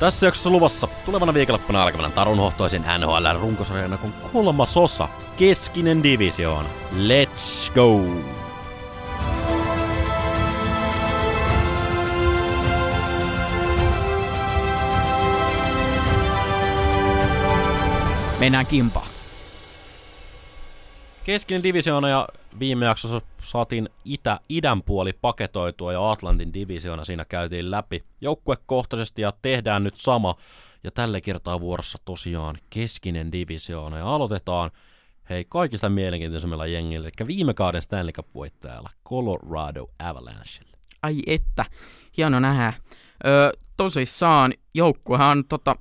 Tässä jaksossa luvassa tulevana viikonloppuna alkavana tarunhohtoisen NHL runkosarjana kun kolmas osa, keskinen divisioon. Let's go! Mennään kimpaan. Keskinen divisioona ja viime jaksossa saatiin itä, idän puoli paketoitua ja Atlantin divisioona siinä käytiin läpi joukkuekohtaisesti ja tehdään nyt sama. Ja tällä kertaa vuorossa tosiaan keskinen divisioona ja aloitetaan hei kaikista mielenkiintoisemmilla jengillä, eli viime kauden Stanley Cup-voittajalla Colorado Avalanche. Ai että, hieno nähdä. Ö, tosissaan joukkuehan on tota,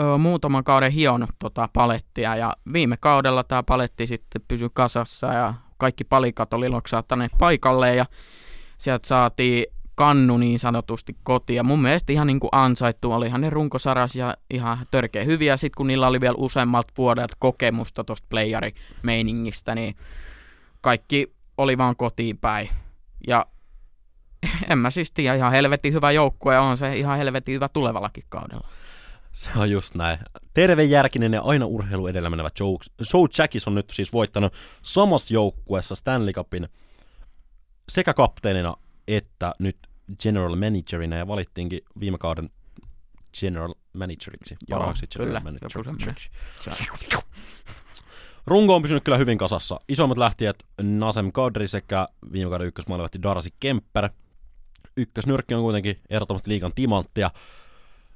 ö, muutaman kauden hion tota, palettia ja viime kaudella tämä paletti sitten pysyi kasassa ja kaikki palikat oli loksahtaneet paikalle ja sieltä saatiin kannu niin sanotusti kotiin. Ja mun mielestä ihan niin kuin ansaittu, olihan ne runkosaras ja ihan törkeä hyviä. Sitten kun niillä oli vielä useammat vuodet kokemusta tuosta playerimeiningistä, niin kaikki oli vaan kotiin päin. Ja en mä siis tiedä, ihan helvetin hyvä joukkue on se ihan helvetin hyvä tulevallakin kaudella. Se on just näin. Tervejärkinen ja aina urheilu edellä menevä Joe, Joe Jackis on nyt siis voittanut samassa joukkueessa Stanley Cupin sekä kapteenina että nyt general managerina ja valittiinkin viime kauden general manageriksi. Joo, parhaaksi kyllä. general semmoinen. Runko on pysynyt kyllä hyvin kasassa. Isommat lähtijät Nasem Kadri sekä viime kauden ykkösmaalivahti Darcy Kemper. Ykkösnyrkki on kuitenkin ehdottomasti liikan timantti ja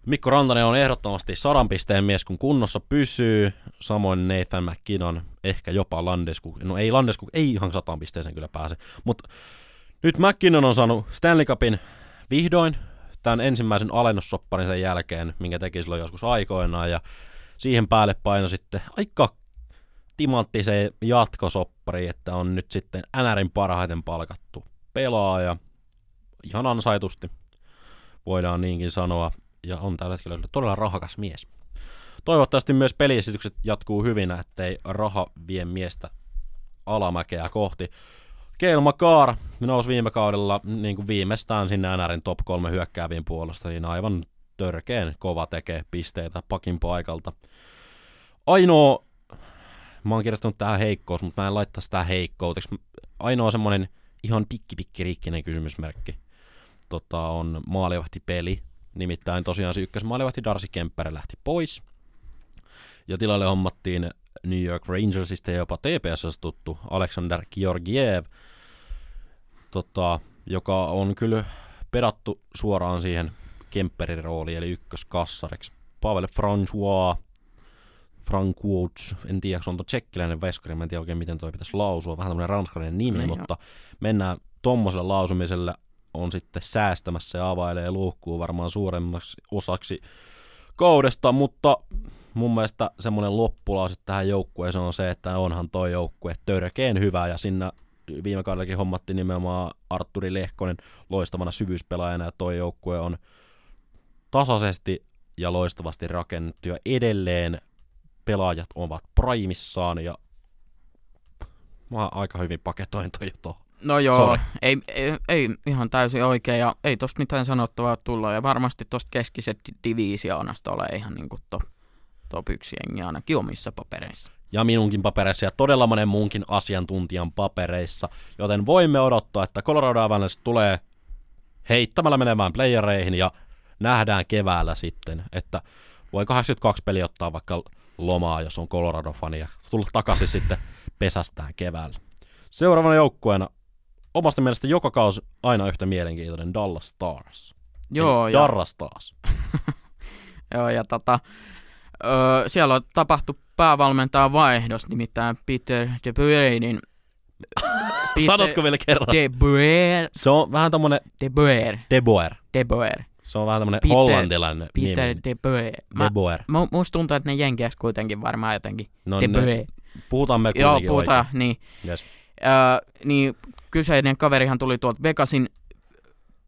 Mikko Rantanen on ehdottomasti sadan pisteen mies, kun kunnossa pysyy. Samoin Nathan McKinnon, ehkä jopa Landeskuk. No ei Landeskuk, ei ihan sataan pisteeseen kyllä pääse. Mutta nyt McKinnon on saanut Stanley Cupin vihdoin tämän ensimmäisen alennussopparin sen jälkeen, minkä teki silloin joskus aikoinaan. Ja siihen päälle paino sitten aika timanttiseen jatkosoppari, että on nyt sitten NRin parhaiten palkattu pelaaja. Ihan ansaitusti, voidaan niinkin sanoa. Ja on tällä hetkellä todella rahakas mies. Toivottavasti myös peliesitykset jatkuu hyvin, ettei raha vie miestä alamäkeä kohti. Keil Makar nousi viime kaudella niin kuin viimeistään sinne NRin top 3 hyökkääviin puolesta, niin aivan törkeen kova tekee pisteitä pakin paikalta. Ainoa, mä oon kirjoittanut tähän heikkous, mutta mä en laittaa sitä heikkouteksi. Ainoa semmonen ihan pikki pikki kysymysmerkki tota, on maalivahtipeli. Nimittäin tosiaan se ykkösmaalivahti Darcy Kemper lähti pois. Ja tilalle hommattiin New York Rangersista ja jopa TPS tuttu Alexander Georgiev, tota, joka on kyllä pedattu suoraan siihen Kemperin rooliin, eli ykköskassariksi. Pavel François, Francouz, en tiedä, se on tuo tsekkiläinen veskari, mä en tiedä oikein miten toi pitäisi lausua, vähän tämmöinen ranskalainen nimi, Niin mutta mennään tommoselle lausumiselle, on sitten säästämässä ja availee luukkuu varmaan suuremmaksi osaksi kaudesta, mutta mun mielestä semmoinen loppulause tähän joukkueeseen on se, että onhan toi joukkue törkeen hyvä ja sinne viime kaudellakin hommattiin nimenomaan Arturi Lehkonen loistavana syvyyspelaajana ja toi joukkue on tasaisesti ja loistavasti rakennettu ja edelleen pelaajat ovat primissaan ja mä aika hyvin paketoin toi tuohon. No joo, Sorry. ei, ei, ei, ihan täysin oikein ja ei tosta mitään sanottavaa tulla ja varmasti tosta keskiset divisioonasta ole ihan niinku top, top yksi jengi ainakin omissa papereissa. ja minunkin papereissa ja todella monen muunkin asiantuntijan papereissa, joten voimme odottaa, että Colorado Avalanche tulee heittämällä menemään playereihin ja nähdään keväällä sitten, että voi 82 peliä ottaa vaikka lomaa, jos on Colorado-fani ja tulla takaisin sitten pesästään keväällä. Seuraavana joukkueena omasta mielestä joka kausi aina yhtä mielenkiintoinen Dallas Stars. Joo, ja, Darras taas. joo, ja tota, ö, siellä on tapahtu päävalmentajan vaihdos, nimittäin Peter De Boerin. Sanotko vielä kerran? De Boer, Se on vähän tommonen De Boer, De Boer. De Boer, Se on vähän tämmönen Peter- hollantilainen Peter nimi. De Boer. Mä, De Boer. mu- musta tuntuu, että ne jenkiäs kuitenkin varmaan jotenkin. No, De ne, Boer. puhutaan me Joo, kuitenkin puhutaan, niin. oikein. Yes. Ö, niin kyseinen kaverihan tuli tuolta Vegasin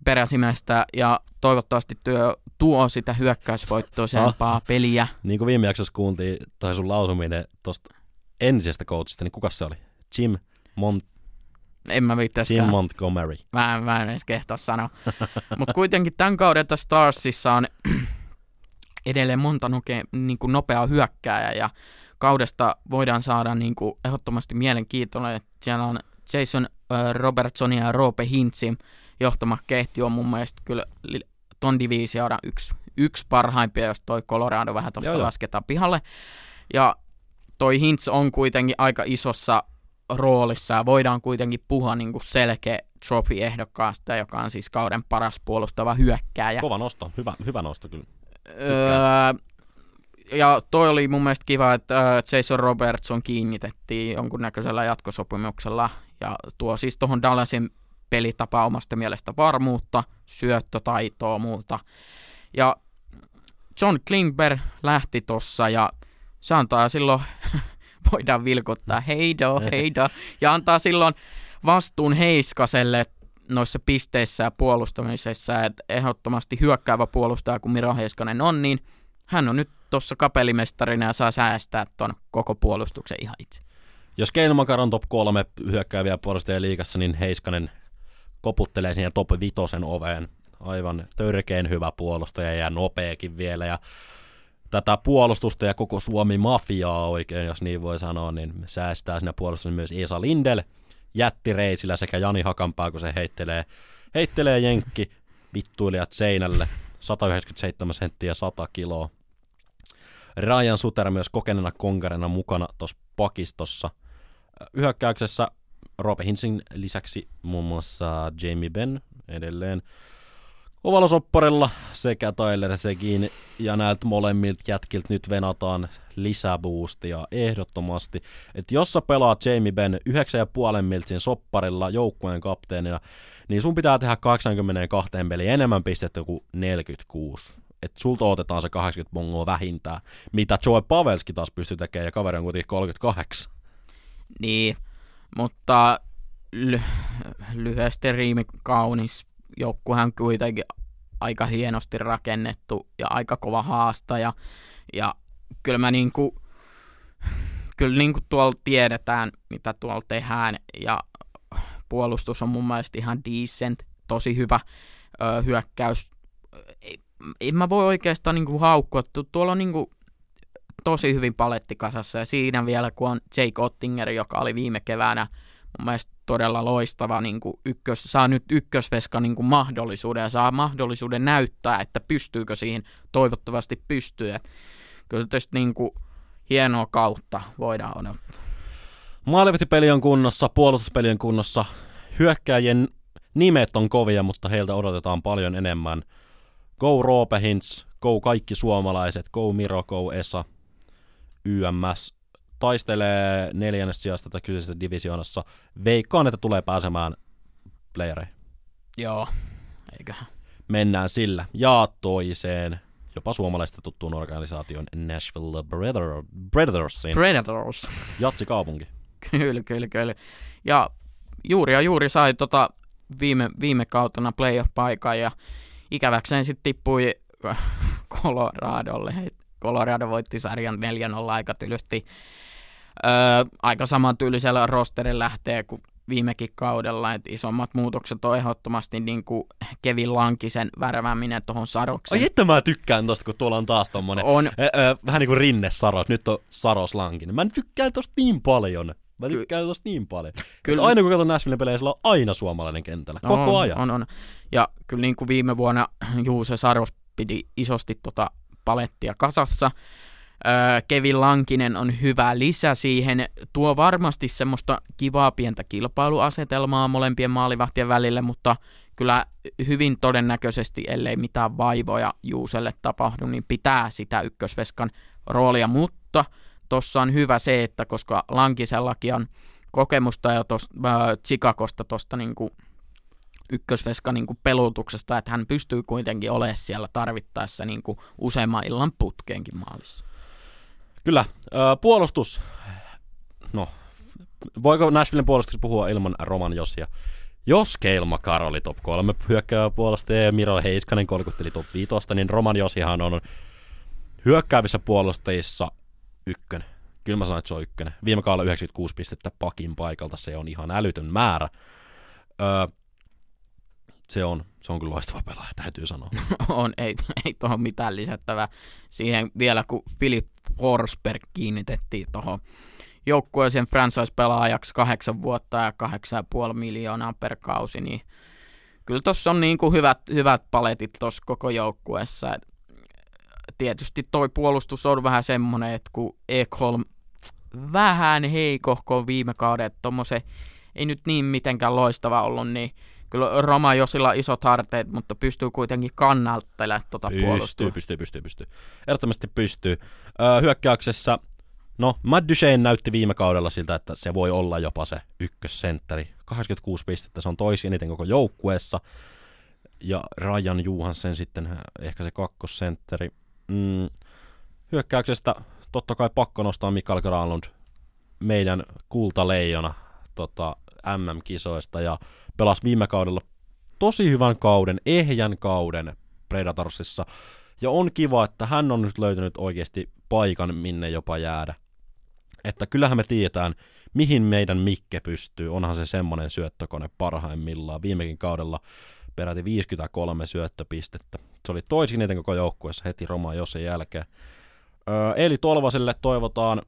peräsimestä ja toivottavasti työ tuo sitä hyökkäysvoittoisempaa Sa- peliä. Niin kuin viime jaksossa kuultiin toi sun lausuminen tosta entisestä coachista, niin kuka se oli? Jim Mont... En mä Tim viittäisikään. Montgomery. Mä, en- mä en edes kehtaa sanoa. Mutta kuitenkin tämän kauden tässä Starsissa on edelleen monta noke, niin kuin nopeaa hyökkääjää ja kaudesta voidaan saada niin kuin ehdottomasti mielenkiintoinen. Siellä on Jason äh, Robertson ja Roope Hintsin johtama kehti on mun mielestä kyllä ton divisioida yksi, yksi parhaimpia, jos toi Colorado vähän tuosta lasketaan pihalle. Ja toi Hintz on kuitenkin aika isossa roolissa ja voidaan kuitenkin puhua niin kuin selkeä trophy-ehdokkaasta, joka on siis kauden paras puolustava hyökkääjä. Kova nosto, hyvä, hyvä nosto kyllä. Öö, ja toi oli mun mielestä kiva, että äh, Jason Robertson kiinnitettiin jonkunnäköisellä jatkosopimuksella ja tuo siis tuohon Dallasin pelitapaa omasta mielestä varmuutta, syöttötaitoa muuta. Ja John Klingberg lähti tossa ja se antaa silloin, voidaan vilkuttaa heido, heido, ja antaa silloin vastuun Heiskaselle noissa pisteissä ja puolustamisessa, että ehdottomasti hyökkäävä puolustaja, kun Miro Heiskanen on, niin hän on nyt tuossa kapelimestarina ja saa säästää ton koko puolustuksen ihan itse. Jos Keinomakar on top kolme hyökkääviä puolustajia liigassa, niin Heiskanen koputtelee siinä top vitosen oveen. Aivan törkeen hyvä puolustaja ja nopeakin vielä. Ja tätä puolustusta ja koko Suomi mafiaa oikein, jos niin voi sanoa, niin säästää siinä puolustuksessa myös Esa Lindel jättireisillä sekä Jani Hakanpää, kun se heittelee, heittelee jenkki vittuilijat seinälle. 197 senttiä 100 kiloa. Ryan Suter myös kokeneena konkarina mukana tuossa pakistossa. Hyökkäyksessä Roope Hinsin lisäksi muun muassa Jamie Benn edelleen ovalosopparilla sekä Tyler Segin ja näiltä molemmilta jätkiltä nyt venataan lisäboostia ehdottomasti. Että jos sä pelaat Jamie Benn 9,5 miltsin sopparilla joukkueen kapteenina, niin sun pitää tehdä 82 peliä enemmän pistettä kuin 46. Et sulta otetaan se 80 bongoa vähintään, mitä Joe Pavelski taas pystyy tekemään, ja kaveri on kuitenkin 38. Niin, mutta ly- lyhyesti riimi kaunis. Joukkuehan on kuitenkin aika hienosti rakennettu ja aika kova haastaja. Ja kyllä mä niinku, kyllä niinku tuolla tiedetään, mitä tuolla tehdään. Ja puolustus on mun mielestä ihan decent, tosi hyvä ö, hyökkäys. En mä voi oikeastaan niinku haukkua. Tu- Tuolla on niinku tosi hyvin paletti kasassa ja siinä vielä kun on Jake Ottinger, joka oli viime keväänä mun mielestä todella loistava niin kuin ykkös, saa nyt ykkösveska niin kuin mahdollisuuden ja saa mahdollisuuden näyttää, että pystyykö siihen, toivottavasti pystyy. Et Kyllä tästä niin kuin hienoa kautta voidaan odottaa. Maalivahtipeli on kunnossa, puolustuspeli on kunnossa, hyökkäjien nimet on kovia, mutta heiltä odotetaan paljon enemmän. Go Roope Hintz, go kaikki suomalaiset, go Miro, go Esa, YMS taistelee neljännestä sijasta tätä kyseisessä divisioonassa. Veikkaan, että tulee pääsemään playereihin. Joo, eiköhän. Mennään sillä. Ja toiseen, jopa suomalaista tuttuun organisaation Nashville Brother. Predators. Jatsi kaupunki. Kyllä, kyllä, kyllä. Ja juuri ja juuri sai tota viime, viime kautena playoff-paikan ja ikäväkseen sitten tippui Coloradolle. Colorado voitti sarjan 4-0 aika tylysti. Öö, aika saman tyylisellä rosterin lähtee kuin viimekin kaudella, että isommat muutokset on ehdottomasti niin kuin Kevin Lankisen värvääminen tuohon Sarokseen. Ai että mä tykkään tosta, kun tuolla on taas tommonen On, Ö, ö, vähän niinku rinne Saros, nyt on Saros Lankinen. Mä tykkään tosta niin paljon. Mä Ky- tykkään tosta niin paljon. kyllä, Kyllä. Aina kun katson Nashvillen pelejä, sillä on aina suomalainen kentällä. Koko on, ajan. On, on. Ja kyllä niin kuin viime vuonna Juuse Saros piti isosti tota palettia kasassa. Öö, Kevin Lankinen on hyvä lisä siihen. Tuo varmasti semmoista kivaa pientä kilpailuasetelmaa molempien maalivahtien välille, mutta kyllä hyvin todennäköisesti, ellei mitään vaivoja Juuselle tapahdu, niin pitää sitä ykkösveskan roolia, mutta tuossa on hyvä se, että koska Lankisellakin on kokemusta jo tuosta äh, Chicagosta tuosta niinku ykkösveska niinku pelutuksesta, että hän pystyy kuitenkin olemaan siellä tarvittaessa niinku useamman illan putkeenkin maalissa. Kyllä. Ö, puolustus. No, voiko Nashvillen puolustuksessa puhua ilman Roman Josia? Jos Keilma Karoli top 3 hyökkäävä puolustaja ja Miro Heiskanen kolkutteli top 5, niin Roman Josihan on hyökkäävissä puolustajissa ykkönen. Kyllä mä sanon, että se on ykkönen. Viime kaudella 96 pistettä pakin paikalta, se on ihan älytön määrä. Öö, se on, se on kyllä loistava pelaaja, täytyy sanoa. on, ei, ei tuohon mitään lisättävää. Siihen vielä kun Philip Forsberg kiinnitettiin tuohon joukkueeseen franchise-pelaajaksi kahdeksan vuotta ja kahdeksan puoli miljoonaa per kausi, niin kyllä tuossa on niin kuin hyvät, hyvät paletit tuossa koko joukkueessa. Tietysti toi puolustus on vähän semmoinen, että kun Ekholm vähän heikohko viime kauden, että tommose ei nyt niin mitenkään loistava ollut, niin kyllä Roma jo sillä isot harteet, mutta pystyy kuitenkin kannaltelemaan tuota pystyy, puolustua. pystyy, pystyy, pystyy. Ehdottomasti pystyy. Öö, hyökkäyksessä, no Matt Duchesne näytti viime kaudella siltä, että se voi olla jopa se ykkössentteri. 86 pistettä, se on toisi eniten koko joukkueessa. Ja Ryan Johansen sitten ehkä se kakkosentteri. Mm, hyökkäyksestä totta kai pakko nostaa Mikael Granlund, meidän kultaleijona tota, MM-kisoista ja pelasi viime kaudella tosi hyvän kauden, ehjän kauden Predatorsissa. Ja on kiva, että hän on nyt löytänyt oikeasti paikan, minne jopa jäädä. Että kyllähän me tiedetään, mihin meidän Mikke pystyy. Onhan se semmonen syöttökone parhaimmillaan. Viimekin kaudella peräti 53 syöttöpistettä. Se oli toisin eniten koko joukkueessa heti Roma Josen jälkeen. Öö, Eli Tolvaselle toivotaan,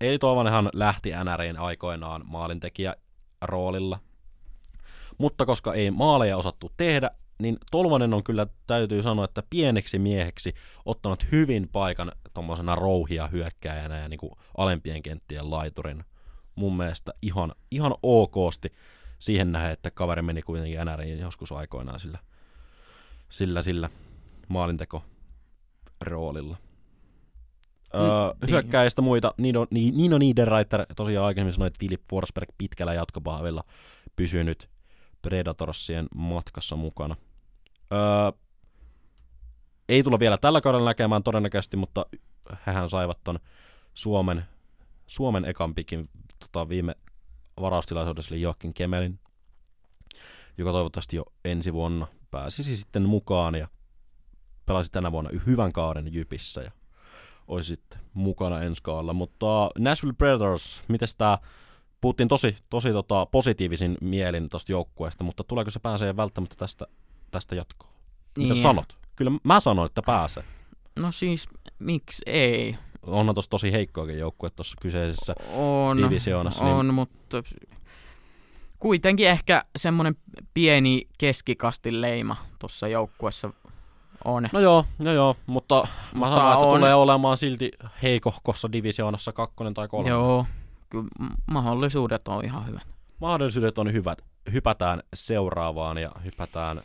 Eli Tolvanenhan lähti NRin aikoinaan maalintekijä roolilla. Mutta koska ei maaleja osattu tehdä, niin Tolvanen on kyllä, täytyy sanoa, että pieneksi mieheksi ottanut hyvin paikan tuommoisena rouhia hyökkääjänä ja niin kuin alempien kenttien laiturin. Mun mielestä ihan, ihan okosti siihen nähden, että kaveri meni kuitenkin NRiin joskus aikoinaan sillä, sillä, sillä maalinteko roolilla. Öö, niin. hyökkäistä muita, Nino, Ni- Nino Niederreiter, tosiaan aikaisemmin sanoin, että Philip Forsberg pitkällä jatkopahvilla pysynyt Predatorsien matkassa mukana. Öö, ei tulla vielä tällä kaudella näkemään todennäköisesti, mutta hehän saivat ton Suomen, Suomen ekan pikin tota, viime varaustilaisuudessa, eli Joakin Kemelin, joka toivottavasti jo ensi vuonna pääsisi sitten mukaan ja pelasi tänä vuonna hyvän kauden Jypissä ja olisi sitten mukana ensi kaudella. Mutta Nashville Predators, miten tämä puhuttiin tosi, tosi tota, positiivisin mielin tuosta joukkueesta, mutta tuleeko se pääsee välttämättä tästä, tästä jatkoon? Mitä Niin. sanot? Kyllä mä sanoin, että pääsee. No siis, miksi ei? Onhan tuossa tosi heikkoakin joukkue tuossa kyseisessä On, divisioonassa. niin- on mutta kuitenkin ehkä semmoinen pieni keskikastin leima tuossa joukkuessa on. No joo, no joo, mutta mä Mutta sanon, että on- tulee olemaan silti heikohkossa divisioonassa kakkonen tai kolme. Joo, kyllä mahdollisuudet on ihan hyvät. Mahdollisuudet on hyvät. Hypätään seuraavaan ja hypätään...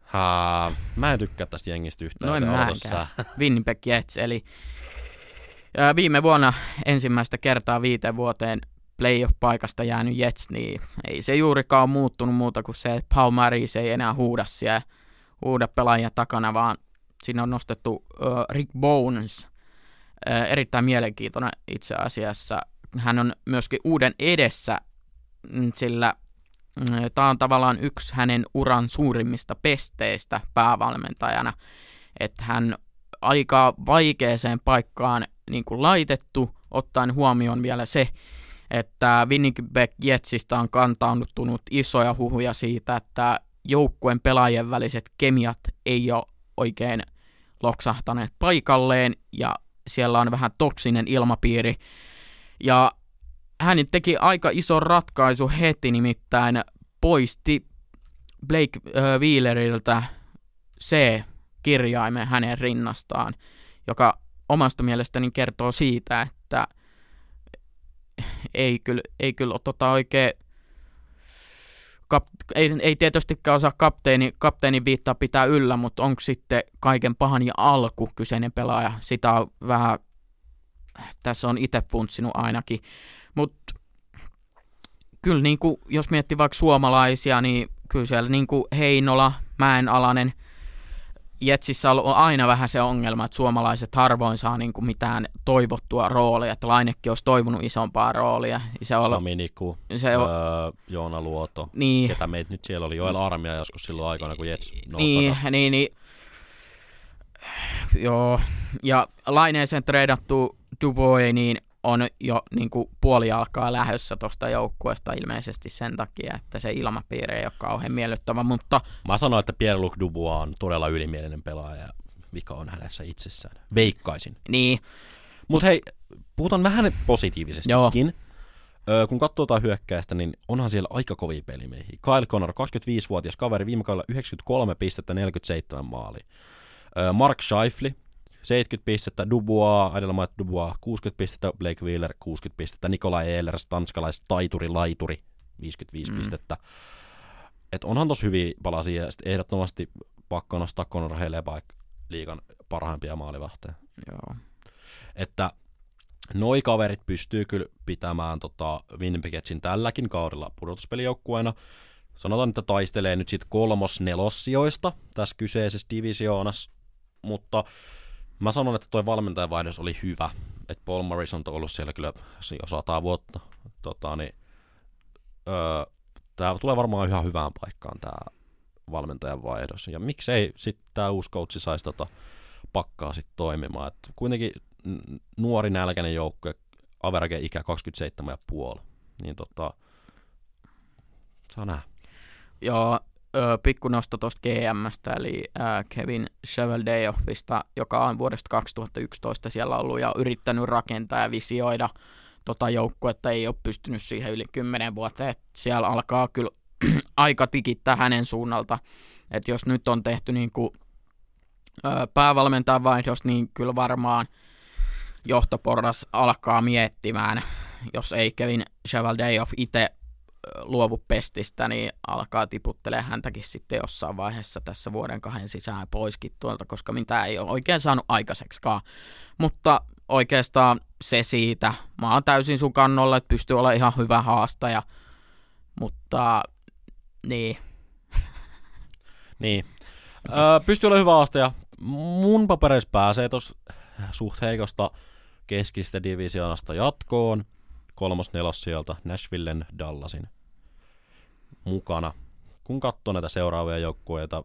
Hää, mä en tykkää tästä jengistä yhtään. No en mäkään. sä. Winnipeg Jets, eli viime vuonna ensimmäistä kertaa viiteen vuoteen playoff-paikasta jäänyt Jets, niin ei se juurikaan ole muuttunut muuta kuin se, että Paul Maris ei enää huuda siellä huuda pelaajia takana, vaan siinä on nostettu äh, Rick Bones, äh, erittäin mielenkiintoinen itse asiassa. Hän on myöskin uuden edessä, mm, sillä tämä on tavallaan yksi hänen uran suurimmista pesteistä päävalmentajana, että hän aika vaikeeseen paikkaan niin kuin laitettu, ottaen huomioon vielä se, että Winnipeg Jetsistä on kantautunut isoja huhuja siitä, että joukkueen pelaajien väliset kemiat ei ole oikein loksahtaneet paikalleen ja siellä on vähän toksinen ilmapiiri. Ja hän teki aika ison ratkaisu heti, nimittäin poisti Blake Wheeleriltä C-kirjaimen hänen rinnastaan, joka omasta mielestäni kertoo siitä, että ei kyllä, ei kyllä tota oikein kap, ei, ei tietystikään osaa kapteeni, kapteenin viittaa pitää yllä, mutta onko sitten kaiken pahan ja alku kyseinen pelaaja? Sitä on vähän, tässä on itse funtsinut ainakin, mutta kyllä niin kuin, jos miettii vaikka suomalaisia, niin kyllä siellä niin kuin Heinola, Mäenalainen, Jetsissä on aina vähän se ongelma, että suomalaiset harvoin saa niin kuin mitään toivottua roolia, että Lainekin olisi toivonut isompaa roolia. Se on, Sami Niku, se on, öö, Joona Luoto. niin, Ketä meitä nyt siellä oli? Joel Armia joskus silloin aikana, kun Jets niin, takaisin. niin, niin, joo, ja Laineeseen treidattu Dubois, niin on jo niin kuin puoli alkaa lähössä tuosta joukkueesta ilmeisesti sen takia, että se ilmapiiri ei ole kauhean miellyttävä, mutta... Mä sanoin, että Pierre-Luc Dubois on todella ylimielinen pelaaja ja vika on hänessä itsessään. Veikkaisin. Niin. Mutta hei, puhutaan vähän positiivisestikin. Öö, kun katsoo jotain hyökkäistä, niin onhan siellä aika kovia pelimiehiä. Kyle Connor, 25-vuotias kaveri, viime kaudella 93 pistettä, 47 maali. Öö, Mark Scheifli, 70 pistettä, Dubois, mainittu Dubois, 60 pistettä, Blake Wheeler, 60 pistettä, Nikolai Ehlers, tanskalais taituri, laituri, 55 mm. pistettä. Et onhan tosi hyviä palasia, ja ehdottomasti pakko nostaa Conor Helebaik liikan parhaimpia maalivahteja. Joo. Että noi kaverit pystyy kyllä pitämään tota Winnipegin tälläkin kaudella pudotuspelijoukkueena. Sanotaan, että taistelee nyt sitten kolmos-nelossijoista tässä kyseisessä divisioonassa, mutta mä sanon, että toi valmentajavaihdos oli hyvä. Että Paul Morrison on ollut siellä kyllä sata vuotta. Tota, niin, öö, tämä tulee varmaan ihan hyvään paikkaan tämä valmentajan vaihdos. Ja miksei sitten tämä uusi coachi saisi tota pakkaa sitten toimimaan. Et kuitenkin nuori nälkäinen joukkue, average ikä 27,5. Niin tota, saa nähdä. Joo, ö, pikku nosto tuosta GMstä, eli ö, Kevin Cheveldayoffista, joka on vuodesta 2011 siellä ollut ja yrittänyt rakentaa ja visioida tota joukkuetta, ei ole pystynyt siihen yli 10 vuotta, että siellä alkaa kyllä aika tikittää hänen suunnalta, että jos nyt on tehty niin kuin, ö, päävalmentajan vaihdos, niin kyllä varmaan johtoporras alkaa miettimään, jos ei Kevin Chevaldeoff itse luovu pestistä, niin alkaa tiputtelee häntäkin sitten jossain vaiheessa tässä vuoden kahden sisään poiskin tuolta, koska mitä ei ole oikein saanut aikaiseksikaan. Mutta oikeastaan se siitä. Mä oon täysin sun kannolla, että pystyy olla ihan hyvä haastaja, mutta niin. niin. Öö, pystyy olemaan hyvä haastaja. Mun papereissa pääsee tuossa suht heikosta keskistä divisioonasta jatkoon. Kolmos nelos sieltä Nashvillen Dallasin mukana. Kun katsoo näitä seuraavia joukkueita,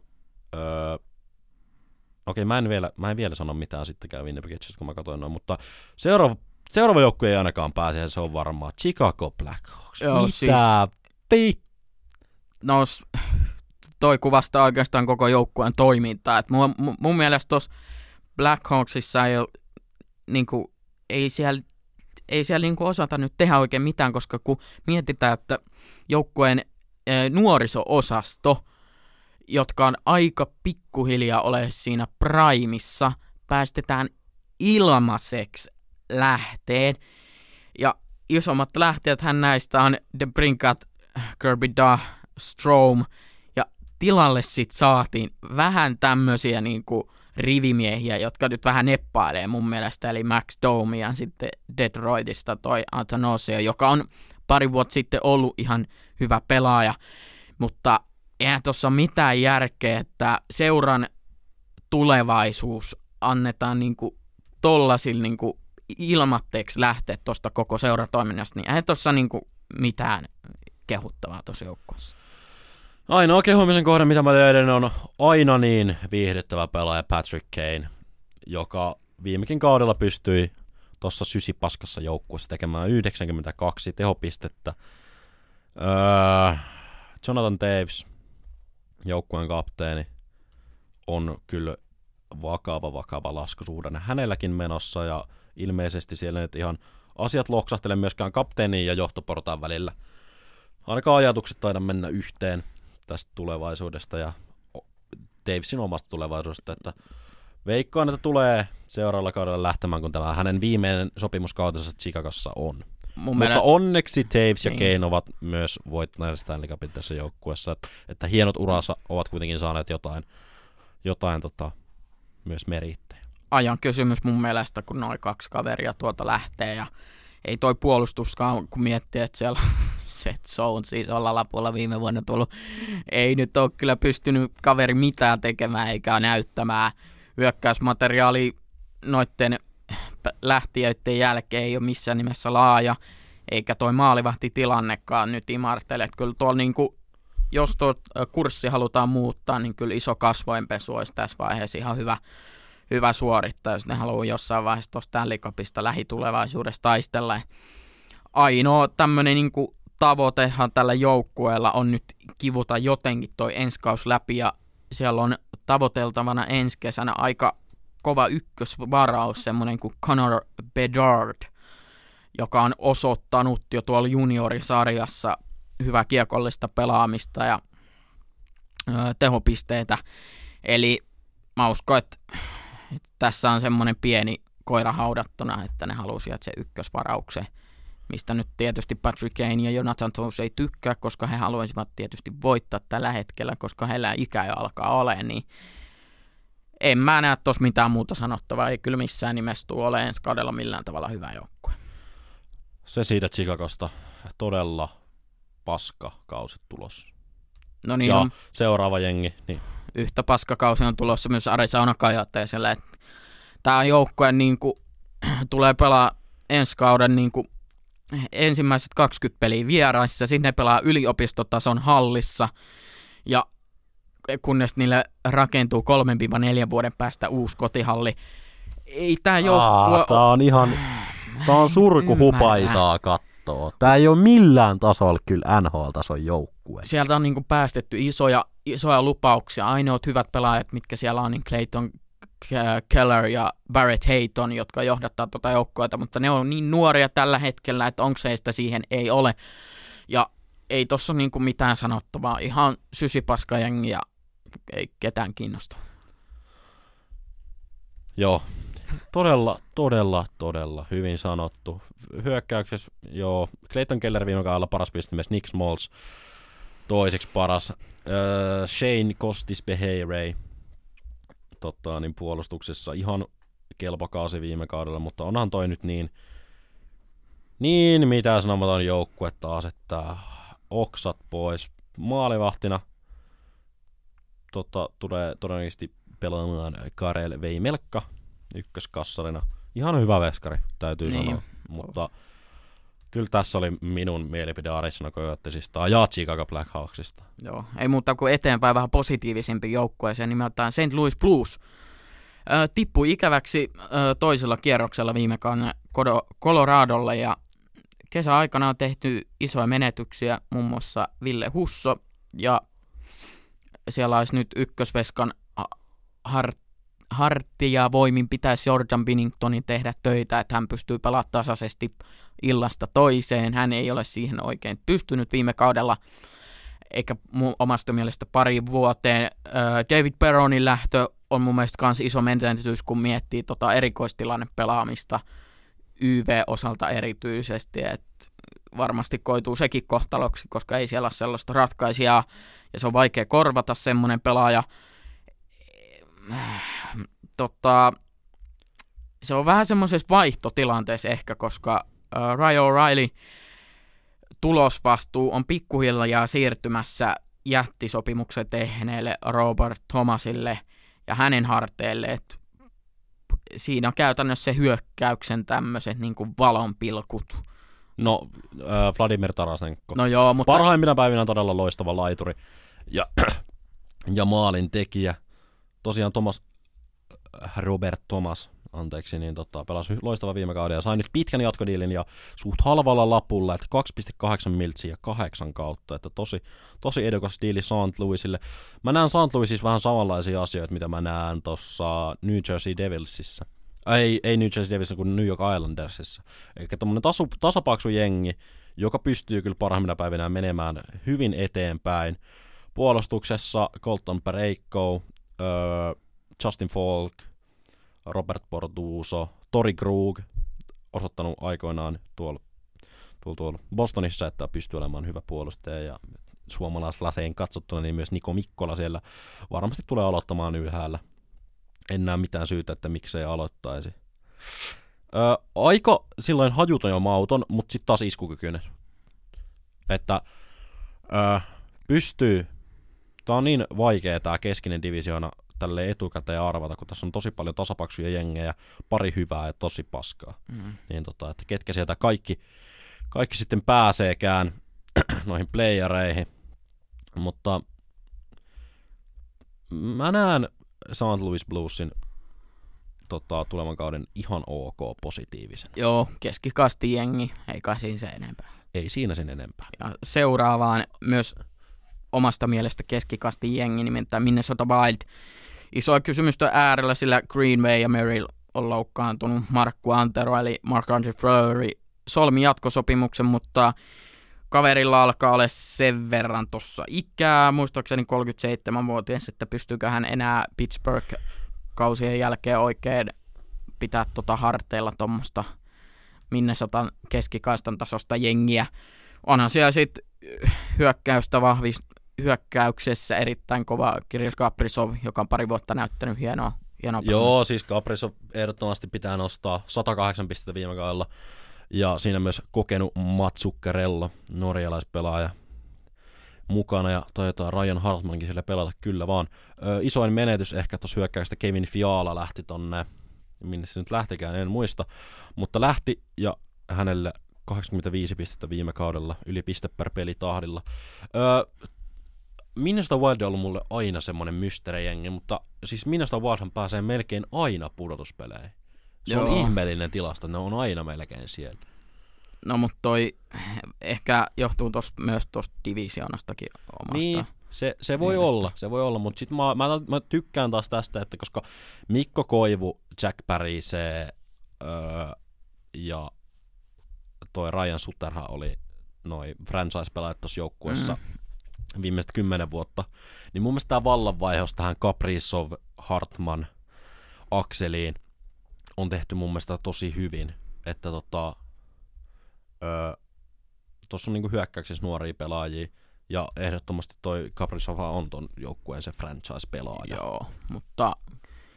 öö, okei, mä en, vielä, mä en vielä sano mitään sittenkään Winnipegistä, kun mä katsoin noin, mutta seuraava, seuraava joukkue ei ainakaan pääse, se on varmaan Chicago Blackhawks. Joo, Mitä siis, No, toi kuvastaa oikeastaan koko joukkueen toimintaa. Et mun, mun mielestä tuossa Blackhawksissa ei ole, niin kuin, ei siellä ei siellä niin osata nyt tehdä oikein mitään, koska kun mietitään, että joukkueen nuoriso-osasto, jotka on aika pikkuhiljaa ole siinä primissa, päästetään ilmaiseksi lähteen. Ja isommat lähteet hän näistä on The Brinkat, Kirby Da, Strom, ja tilalle sitten saatiin vähän tämmöisiä niinku rivimiehiä, jotka nyt vähän neppailee mun mielestä, eli Max Domi ja sitten Detroitista toi Antanosio, joka on pari vuotta sitten ollut ihan hyvä pelaaja, mutta eihän tuossa mitään järkeä, että seuran tulevaisuus annetaan niinku tollasilla niinku ilmatteeksi lähteä tuosta koko seuratoiminnasta, niin eihän tuossa niinku mitään kehuttavaa tuossa joukkueessa. Ainoa kehumisen kohde, mitä mä löydän, on aina niin viihdyttävä pelaaja Patrick Kane, joka viimekin kaudella pystyi tuossa sysipaskassa joukkueessa tekemään 92 tehopistettä. Öö, Jonathan Davis, joukkueen kapteeni, on kyllä vakava, vakava laskusuhdanne hänelläkin menossa ja ilmeisesti siellä nyt ihan asiat loksahtele myöskään kapteenin ja johtoportaan välillä. Ainakaan ajatukset taida mennä yhteen tästä tulevaisuudesta ja Davisin omasta tulevaisuudesta, että veikkaan, että tulee seuraavalla kaudella lähtemään, kun tämä hänen viimeinen sopimuskautensa Chicagossa on. Mun Mutta mielestä... onneksi Taves ja niin. Kane ovat myös voittaneet Stanley Cupin tässä joukkueessa, että, että hienot uransa ovat kuitenkin saaneet jotain, jotain tota, myös merittejä. Ajan kysymys mun mielestä, kun noin kaksi kaveria tuolta lähtee ja ei toi puolustuskaan, kun miettii, että siellä Seth Zone siis olla lapulla viime vuonna tullut, ei nyt ole kyllä pystynyt kaveri mitään tekemään eikä näyttämään. Hyökkäysmateriaali noitten lähtiöiden jälkeen ei ole missään nimessä laaja, eikä toi maalivahtitilannekaan nyt imartele. Kyllä tuolla niinku, jos tuo kurssi halutaan muuttaa, niin kyllä iso kasvojenpesu olisi tässä vaiheessa ihan hyvä, hyvä suorittaja, jos ne haluaa jossain vaiheessa tuosta Stanley lähitulevaisuudessa taistella. Ainoa tämmöinen niin tavoitehan tällä joukkueella on nyt kivuta jotenkin toi ensi läpi ja siellä on tavoiteltavana ensi kesänä aika kova ykkösvaraus, semmoinen kuin Conor Bedard, joka on osoittanut jo tuolla juniorisarjassa hyvää kiekollista pelaamista ja ö, tehopisteitä. Eli mä uskon, että, että tässä on semmoinen pieni koira haudattuna, että ne halusivat se ykkösvarauksen, mistä nyt tietysti Patrick Kane ja Jonathan Jones ei tykkää, koska he haluaisivat tietysti voittaa tällä hetkellä, koska heillä ikä jo alkaa olemaan, niin en mä näe tuossa mitään muuta sanottavaa. Ei kyllä missään nimessä tule ole ensi kaudella millään tavalla hyvä joukkue. Se siitä Chicagosta todella paska kausi tulossa. No niin ja on. seuraava jengi. Niin. Yhtä paskakausi on tulossa myös Arizona Coyoteiselle. Tämä joukkue niin kuin, tulee pelaa ensi kauden niin kuin, ensimmäiset 20 peliä vieraissa. Sitten ne pelaa yliopistotason hallissa. Ja kunnes niille rakentuu 3-4 vuoden päästä uusi kotihalli. Ei tämä joukkue... Tämä on ihan... Tämä on surkuhupaisaa kattoa. Tämä ei ole millään tasolla kyllä NHL-tason joukkue. Sieltä on niinku päästetty isoja, isoja lupauksia. Ainoat hyvät pelaajat, mitkä siellä on, niin Clayton Keller ja Barrett Hayton, jotka johdattaa tuota joukkoita, mutta ne on niin nuoria tällä hetkellä, että onko seistä siihen ei ole. Ja ei tossa niinku mitään sanottavaa. Ihan sysipaskajengi ja ei ketään kiinnosta. Joo, todella, todella, todella hyvin sanottu. Hyökkäyksessä, joo, Clayton Keller viime kaudella paras pistemies, Nick Smalls toiseksi paras, äh, Shane Costis Beheirey tota, niin puolustuksessa ihan kelpakaasi viime kaudella, mutta onhan toi nyt niin, niin mitä sanomaton joukkue taas, että oksat pois maalivahtina – tota, tulee todennäköisesti pelaamaan Karel Veimelkka ykköskassarina. Ihan hyvä veskari, täytyy niin. sanoa. Mutta kyllä tässä oli minun mielipide Arizona Coyotesista ja Chicago Blackhawksista. Joo, ei muuta kuin eteenpäin vähän positiivisempi joukkueeseen nimeltään St. Louis Blues. Tippui ikäväksi toisella kierroksella viime kauden Coloradolle ja kesäaikana on tehty isoja menetyksiä, muun muassa Ville Husso ja siellä olisi nyt ykkösveskan har, hartia voimin pitäisi Jordan Binningtonin tehdä töitä, että hän pystyy pelaamaan tasaisesti illasta toiseen. Hän ei ole siihen oikein pystynyt viime kaudella, eikä omasta mielestä pari vuoteen. David Peronin lähtö on mun mielestä myös iso menetys, kun miettii tota erikoistilanne pelaamista YV-osalta erityisesti, että varmasti koituu sekin kohtaloksi, koska ei siellä ole sellaista ratkaisijaa, ja se on vaikea korvata semmoinen pelaaja. Tota, se on vähän semmoisessa vaihtotilanteessa ehkä, koska uh, Ryan O'Reilly tulosvastuu on pikkuhiljaa siirtymässä jättisopimuksen tehneelle Robert Thomasille ja hänen harteille, että siinä on käytännössä se hyökkäyksen tämmöiset niin valonpilkut No, äh, Vladimir Tarasenko. No joo, mutta... Parhaimmina päivinä todella loistava laituri ja, ja maalin tekijä. Tosiaan Thomas, äh, Robert Thomas, anteeksi, niin tota, pelasi loistava viime kauden ja sai nyt pitkän jatkodiilin ja suht halvalla lapulla, että 2,8 miltsiä ja kahdeksan kautta, että tosi, tosi edukas diili St. Louisille. Mä näen St. Louisissa vähän samanlaisia asioita, mitä mä näen tuossa New Jersey Devilsissä ei, ei New Jersey Devils kuin New York Islandersissa. Eli tuommoinen tasu, tasapaksu jengi, joka pystyy kyllä parhaimmina päivinä menemään hyvin eteenpäin. Puolustuksessa Colton Pereikko, öö, Justin Falk, Robert Portuso, Tori Krug, osoittanut aikoinaan tuolla, tuolla, tuolla Bostonissa, että pystyy olemaan hyvä puolustaja ja suomalaislaseen katsottuna, niin myös Niko Mikkola siellä varmasti tulee aloittamaan ylhäällä – en näe mitään syytä, että miksei aloittaisi. Öö, aika silloin hajuton ja mauton, mutta sitten taas iskukykyinen. Että öö, pystyy, tää on niin vaikea tää keskinen divisioona tälle etukäteen arvata, kun tässä on tosi paljon tasapaksuja jengejä, pari hyvää ja tosi paskaa. Mm. Niin tota, että ketkä sieltä kaikki, kaikki sitten pääseekään noihin playereihin. Mutta mä näen St. Louis Bluesin tota, tulevan kauden ihan ok positiivisen. Joo, keskikasti jengi, ei kai siinä se enempää. Ei siinä sen enempää. Ja seuraavaan myös omasta mielestä keskikasti jengi, nimittäin Minnesota Wild. Isoa kysymystä äärellä, sillä Greenway ja Merrill on loukkaantunut. Markku Antero eli Mark Andre Fleury solmi jatkosopimuksen, mutta kaverilla alkaa olla sen verran tuossa ikää, muistaakseni 37-vuotias, että pystyykö hän enää Pittsburgh kausien jälkeen oikein pitää tota harteilla tuommoista Minnesotan keskikaistan tasosta jengiä. Onhan siellä sitten hyökkäystä vahvist, hyökkäyksessä erittäin kova Kirill Kaprizov, joka on pari vuotta näyttänyt hienoa, hienoa Joo, siis Kaprizov ehdottomasti pitää nostaa 108 pistettä viime kaudella. Ja siinä myös kokenut Matsukkerello, norjalaispelaaja, mukana ja toivotaan Ryan Hartmankin sille pelata kyllä vaan. Ö, isoin menetys ehkä tuossa hyökkäystä Kevin Fiala lähti tonne, minne se nyt lähtikään, en muista, mutta lähti ja hänelle 85 pistettä viime kaudella, yli piste per peli tahdilla. Minnesota Wild on ollut mulle aina semmoinen mysteerijengi, mutta siis Minnesota Wildhan pääsee melkein aina pudotuspeleihin. Se Joo. on ihmeellinen tilasto, ne on aina melkein siellä. No mutta toi ehkä johtuu tosta, myös tuosta divisionastakin omasta. Niin, se, se voi mielestä. olla, se voi olla, mutta sit mä, mä, mä, tykkään taas tästä, että koska Mikko Koivu, Jack Parise öö, ja toi Ryan Sutterhan oli noin franchise-pelaajat tuossa joukkueessa mm. Viimeiset kymmenen vuotta, niin mun mielestä tämä vallanvaihos tähän Kaprizov, Hartman, Akseliin on tehty mun mielestä tosi hyvin, että tota, öö, tuossa on niinku hyökkäyksessä nuoria pelaajia, ja ehdottomasti toi Kaprizova on ton joukkueen se franchise-pelaaja. Joo, mutta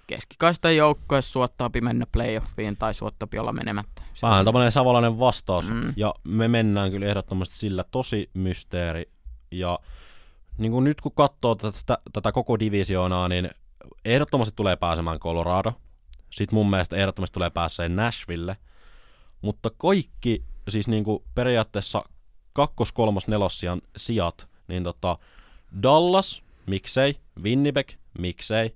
keskikaista joukkue suottaapi mennä playoffiin tai suottaapi olla menemättä. Vähän tämmöinen savolainen vastaus, mm. ja me mennään kyllä ehdottomasti sillä tosi mysteeri, ja niin kuin nyt kun katsoo tätä, tätä koko divisioonaa, niin ehdottomasti tulee pääsemään Colorado, sitten mun mielestä ehdottomasti tulee pääseen Nashville, mutta kaikki, siis niin kuin periaatteessa kakkos, kolmos, nelossian sijat, niin tota, Dallas, miksei, Winnipeg, miksei,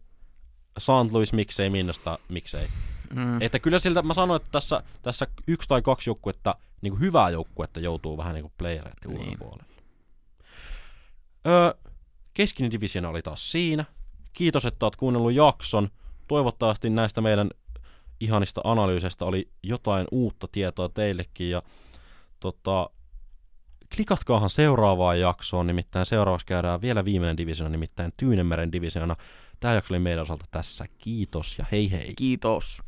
St. Louis, miksei, Minnesota, miksei. Mm. Että kyllä siltä mä sanoin, että tässä, tässä yksi tai kaksi joukkuetta, niin kuin hyvää joukkuetta joutuu vähän niin kuin playereiden niin. ulkopuolelle. Öö, keskinen divisiona oli taas siinä. Kiitos, että oot kuunnellut jakson. Toivottavasti näistä meidän ihanista analyyseistä oli jotain uutta tietoa teillekin. Ja tota, klikatkaahan seuraavaan jaksoon, nimittäin seuraavaksi käydään vielä viimeinen divisiona, nimittäin Tyynemeren divisiona. Tämä jakso oli meidän osalta tässä. Kiitos ja hei hei. Kiitos.